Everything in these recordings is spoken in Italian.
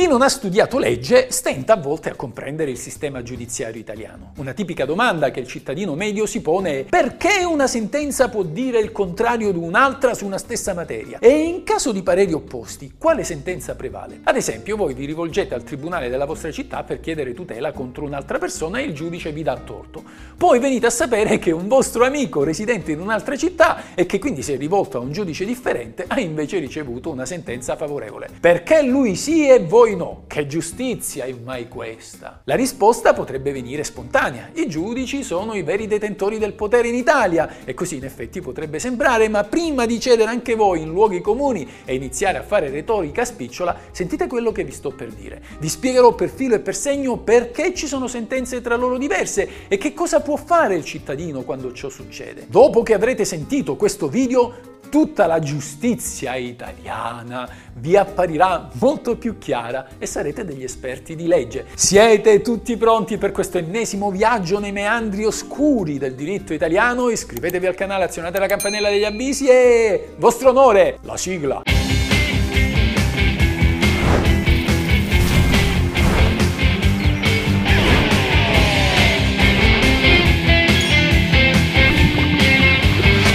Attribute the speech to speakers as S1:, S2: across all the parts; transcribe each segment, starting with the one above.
S1: Chi non ha studiato legge stenta a volte a comprendere il sistema giudiziario italiano. Una tipica domanda che il cittadino medio si pone è perché una sentenza può dire il contrario di un'altra su una stessa materia? E in caso di pareri opposti, quale sentenza prevale? Ad esempio, voi vi rivolgete al tribunale della vostra città per chiedere tutela contro un'altra persona e il giudice vi dà torto. Poi venite a sapere che un vostro amico residente in un'altra città e che quindi si è rivolto a un giudice differente ha invece ricevuto una sentenza favorevole. Perché lui sì e voi voi no. Che giustizia è mai questa? La risposta potrebbe venire spontanea. I giudici sono i veri detentori del potere in Italia e così in effetti potrebbe sembrare, ma prima di cedere anche voi in luoghi comuni e iniziare a fare retorica spicciola, sentite quello che vi sto per dire. Vi spiegherò per filo e per segno perché ci sono sentenze tra loro diverse e che cosa può fare il cittadino quando ciò succede. Dopo che avrete sentito questo video, tutta la giustizia italiana vi apparirà molto più chiara e sarete degli esperti di legge. Siete tutti pronti per questo ennesimo viaggio nei meandri oscuri del diritto italiano? Iscrivetevi al canale, azionate la campanella degli avvisi e vostro onore, la sigla!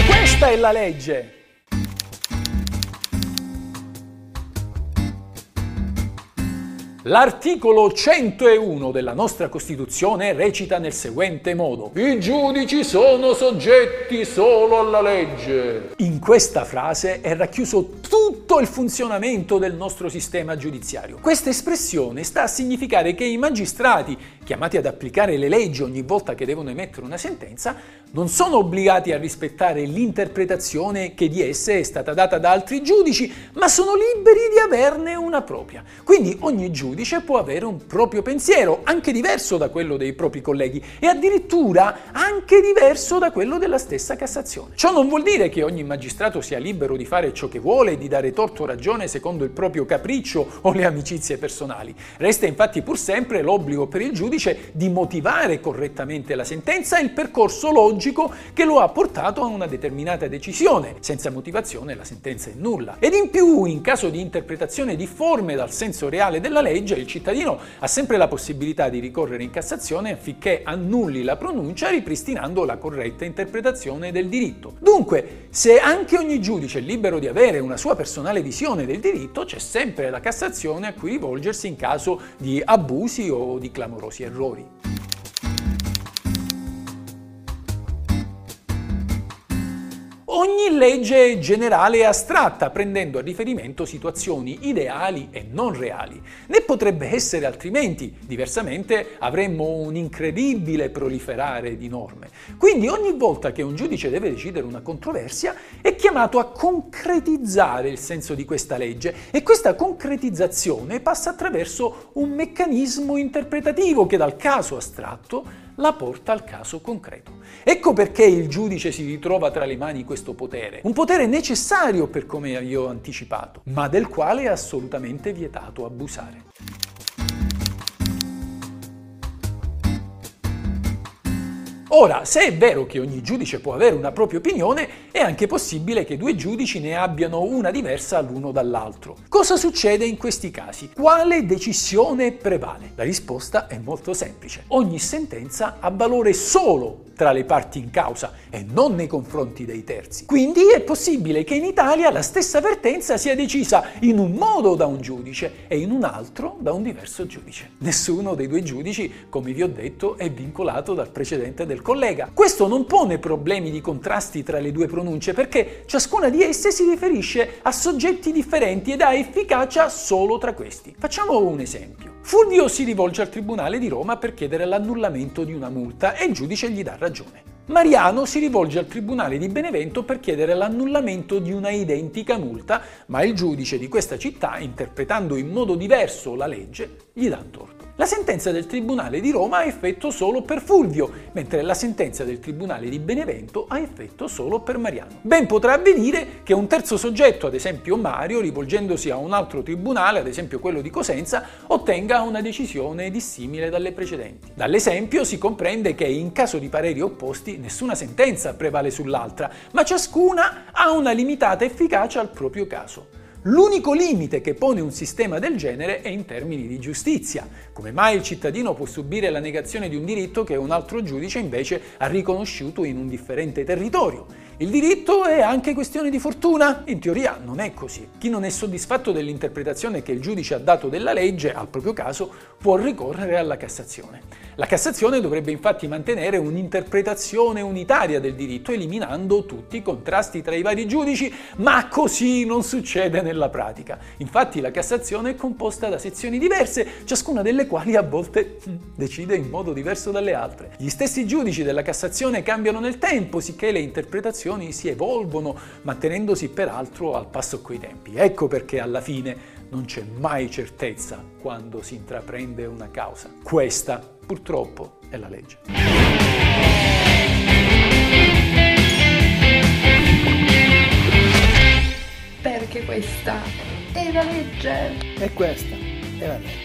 S1: Questa è la legge! L'articolo 101 della nostra Costituzione recita nel seguente modo: I giudici sono soggetti solo alla legge. In questa frase è racchiuso tutto il funzionamento del nostro sistema giudiziario. Questa espressione sta a significare che i magistrati, chiamati ad applicare le leggi ogni volta che devono emettere una sentenza, non sono obbligati a rispettare l'interpretazione che di esse è stata data da altri giudici, ma sono liberi di averne una propria. Quindi ogni giudice può avere un proprio pensiero, anche diverso da quello dei propri colleghi e addirittura anche diverso da quello della stessa Cassazione. Ciò non vuol dire che ogni magistrato sia libero di fare ciò che vuole e di dare torto o ragione secondo il proprio capriccio o le amicizie personali. Resta infatti pur sempre l'obbligo per il giudice di motivare correttamente la sentenza e il percorso logico che lo ha portato a una determinata decisione. Senza motivazione la sentenza è nulla. Ed in più, in caso di interpretazione difforme dal senso reale della legge, il cittadino ha sempre la possibilità di ricorrere in Cassazione affinché annulli la pronuncia ripristinando la corretta interpretazione del diritto. Dunque, se anche ogni giudice è libero di avere una sua personale visione del diritto, c'è sempre la Cassazione a cui rivolgersi in caso di abusi o di clamorosi errori. Legge generale e astratta, prendendo a riferimento situazioni ideali e non reali. Ne potrebbe essere altrimenti, diversamente avremmo un incredibile proliferare di norme. Quindi ogni volta che un giudice deve decidere una controversia è chiamato a concretizzare il senso di questa legge e questa concretizzazione passa attraverso un meccanismo interpretativo che dal caso astratto la porta al caso concreto. Ecco perché il giudice si ritrova tra le mani questo potere, un potere necessario per come vi ho anticipato, ma del quale è assolutamente vietato abusare. Ora, se è vero che ogni giudice può avere una propria opinione, è anche possibile che due giudici ne abbiano una diversa l'uno dall'altro. Cosa succede in questi casi? Quale decisione prevale? La risposta è molto semplice. Ogni sentenza ha valore solo tra le parti in causa e non nei confronti dei terzi. Quindi è possibile che in Italia la stessa vertenza sia decisa in un modo da un giudice e in un altro da un diverso giudice. Nessuno dei due giudici, come vi ho detto, è vincolato dal precedente del collega. Questo non pone problemi di contrasti tra le due pronunce perché ciascuna di esse si riferisce a soggetti differenti ed ha efficacia solo tra questi. Facciamo un esempio. Fulvio si rivolge al Tribunale di Roma per chiedere l'annullamento di una multa e il giudice gli dà ragione. Mariano si rivolge al Tribunale di Benevento per chiedere l'annullamento di una identica multa, ma il giudice di questa città, interpretando in modo diverso la legge, gli dà torto. La sentenza del Tribunale di Roma ha effetto solo per Fulvio, mentre la sentenza del Tribunale di Benevento ha effetto solo per Mariano. Ben potrà avvenire che un terzo soggetto, ad esempio Mario, rivolgendosi a un altro tribunale, ad esempio quello di Cosenza, ottenga una decisione dissimile dalle precedenti. Dall'esempio si comprende che in caso di pareri opposti nessuna sentenza prevale sull'altra, ma ciascuna ha una limitata efficacia al proprio caso. L'unico limite che pone un sistema del genere è in termini di giustizia. Come mai il cittadino può subire la negazione di un diritto che un altro giudice invece ha riconosciuto in un differente territorio? Il diritto è anche questione di fortuna? In teoria non è così. Chi non è soddisfatto dell'interpretazione che il giudice ha dato della legge, al proprio caso, può ricorrere alla Cassazione. La Cassazione dovrebbe infatti mantenere un'interpretazione unitaria del diritto, eliminando tutti i contrasti tra i vari giudici, ma così non succede nella pratica. Infatti la Cassazione è composta da sezioni diverse, ciascuna delle quali a volte hm, decide in modo diverso dalle altre. Gli stessi giudici della Cassazione cambiano nel tempo, sicché le interpretazioni informazioni si evolvono, mantenendosi peraltro al passo coi tempi. Ecco perché alla fine non c'è mai certezza quando si intraprende una causa. Questa, purtroppo, è la legge.
S2: Perché questa è la legge.
S3: E questa è la legge.